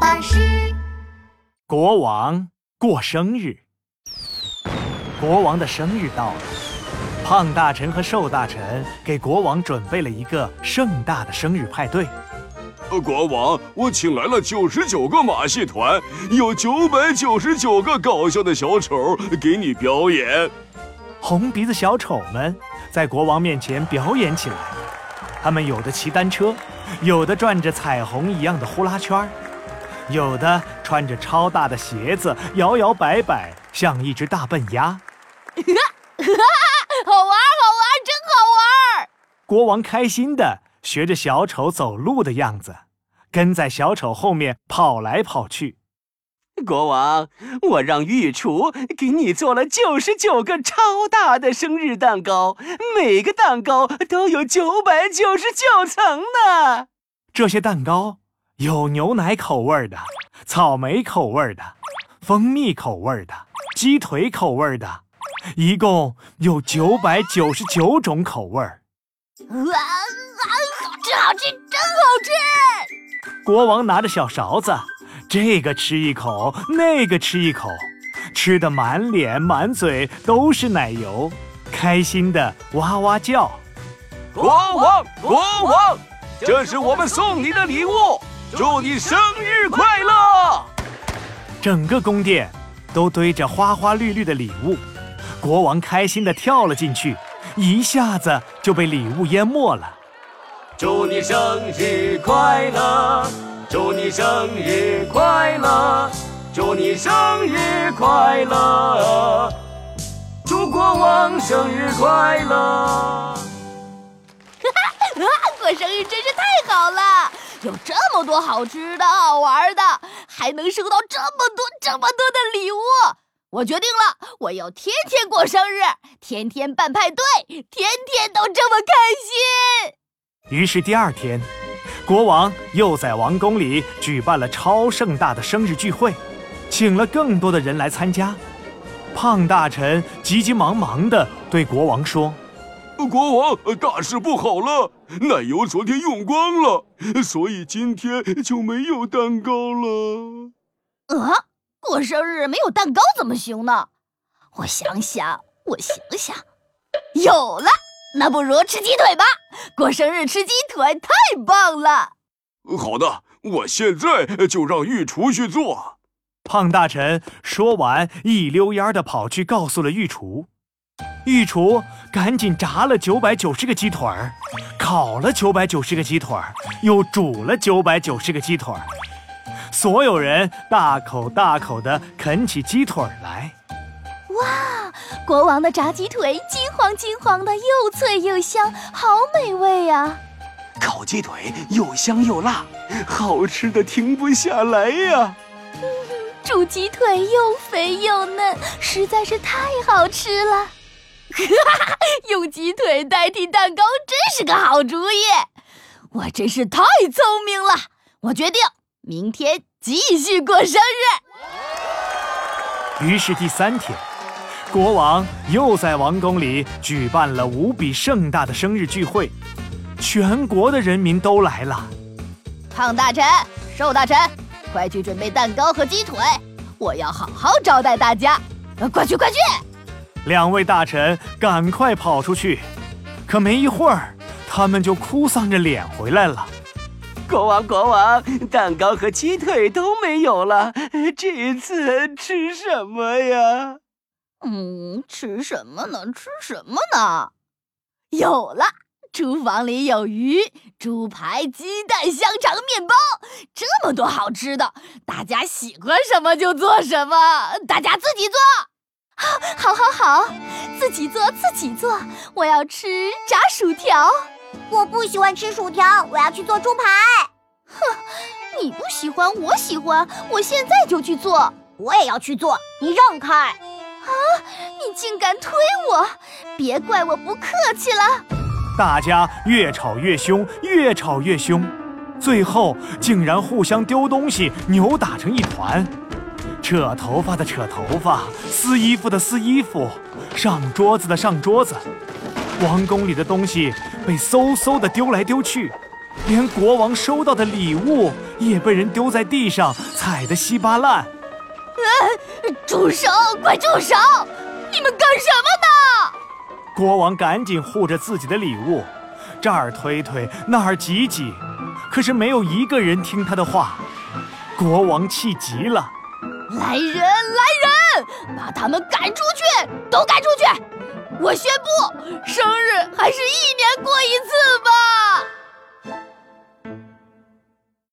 巴士。国王过生日，国王的生日到了，胖大臣和瘦大臣给国王准备了一个盛大的生日派对。呃，国王，我请来了九十九个马戏团，有九百九十九个搞笑的小丑给你表演。红鼻子小丑们在国王面前表演起来，他们有的骑单车，有的转着彩虹一样的呼啦圈儿，有的穿着超大的鞋子，摇摇摆摆，像一只大笨鸭。好玩，好玩，真好玩！国王开心的学着小丑走路的样子，跟在小丑后面跑来跑去。国王，我让御厨给你做了九十九个超大的生日蛋糕，每个蛋糕都有九百九十九层呢。这些蛋糕有牛奶口味的、草莓口味的、蜂蜜口味的、鸡腿口味的，一共有九百九十九种口味。哇，好吃，好吃，真好吃！国王拿着小勺子，这个吃一口，那个吃一口，吃的满脸满嘴都是奶油，开心的哇哇叫。国王，国王，这是我们送你的礼物，祝你生日快乐！整个宫殿都堆着花花绿绿的礼物，国王开心的跳了进去，一下子就被礼物淹没了。祝你生日快乐！祝你生日快乐！祝你生日快乐！祝国王生日快乐！啊，过生日真是太好了！有这么多好吃的好玩的，还能收到这么多这么多的礼物。我决定了，我要天天过生日，天天办派对，天天都这么开心。于是第二天，国王又在王宫里举办了超盛大的生日聚会，请了更多的人来参加。胖大臣急急忙忙地对国王说。国王，大事不好了！奶油昨天用光了，所以今天就没有蛋糕了。啊，过生日没有蛋糕怎么行呢？我想想，我想想，有了，那不如吃鸡腿吧！过生日吃鸡腿太棒了。好的，我现在就让御厨去做。胖大臣说完，一溜烟的跑去告诉了御厨。御厨赶紧炸了九百九十个鸡腿儿，烤了九百九十个鸡腿儿，又煮了九百九十个鸡腿儿。所有人大口大口地啃起鸡腿儿来。哇，国王的炸鸡腿金黄金黄的，又脆又香，好美味呀！烤鸡腿又香又辣，好吃的停不下来呀！煮鸡腿又肥又嫩，实在是太好吃了。哈哈，用鸡腿代替蛋糕真是个好主意！我真是太聪明了。我决定明天继续过生日。于是第三天，国王又在王宫里举办了无比盛大的生日聚会，全国的人民都来了。胖大臣、瘦大臣，快去准备蛋糕和鸡腿，我要好好招待大家。快去，快去！两位大臣赶快跑出去，可没一会儿，他们就哭丧着脸回来了。国王，国王，蛋糕和鸡腿都没有了，这次吃什么呀？嗯，吃什么呢？吃什么呢？有了，厨房里有鱼、猪排、鸡蛋、香肠、面包，这么多好吃的，大家喜欢什么就做什么，大家自己做。好，好，好，自己做，自己做。我要吃炸薯条。我不喜欢吃薯条，我要去做猪排。哼，你不喜欢，我喜欢，我现在就去做。我也要去做，你让开！啊，你竟敢推我！别怪我不客气了。大家越吵越凶，越吵越凶，最后竟然互相丢东西，扭打成一团。扯头发的扯头发，撕衣服的撕衣服，上桌子的上桌子，王宫里的东西被嗖嗖的丢来丢去，连国王收到的礼物也被人丢在地上，踩得稀巴烂。住手！快住手！你们干什么呢？国王赶紧护着自己的礼物，这儿推推，那儿挤挤，可是没有一个人听他的话。国王气急了，来人，来人，把他们赶出去，都赶出去！我宣布，生日还是一年过一次吧。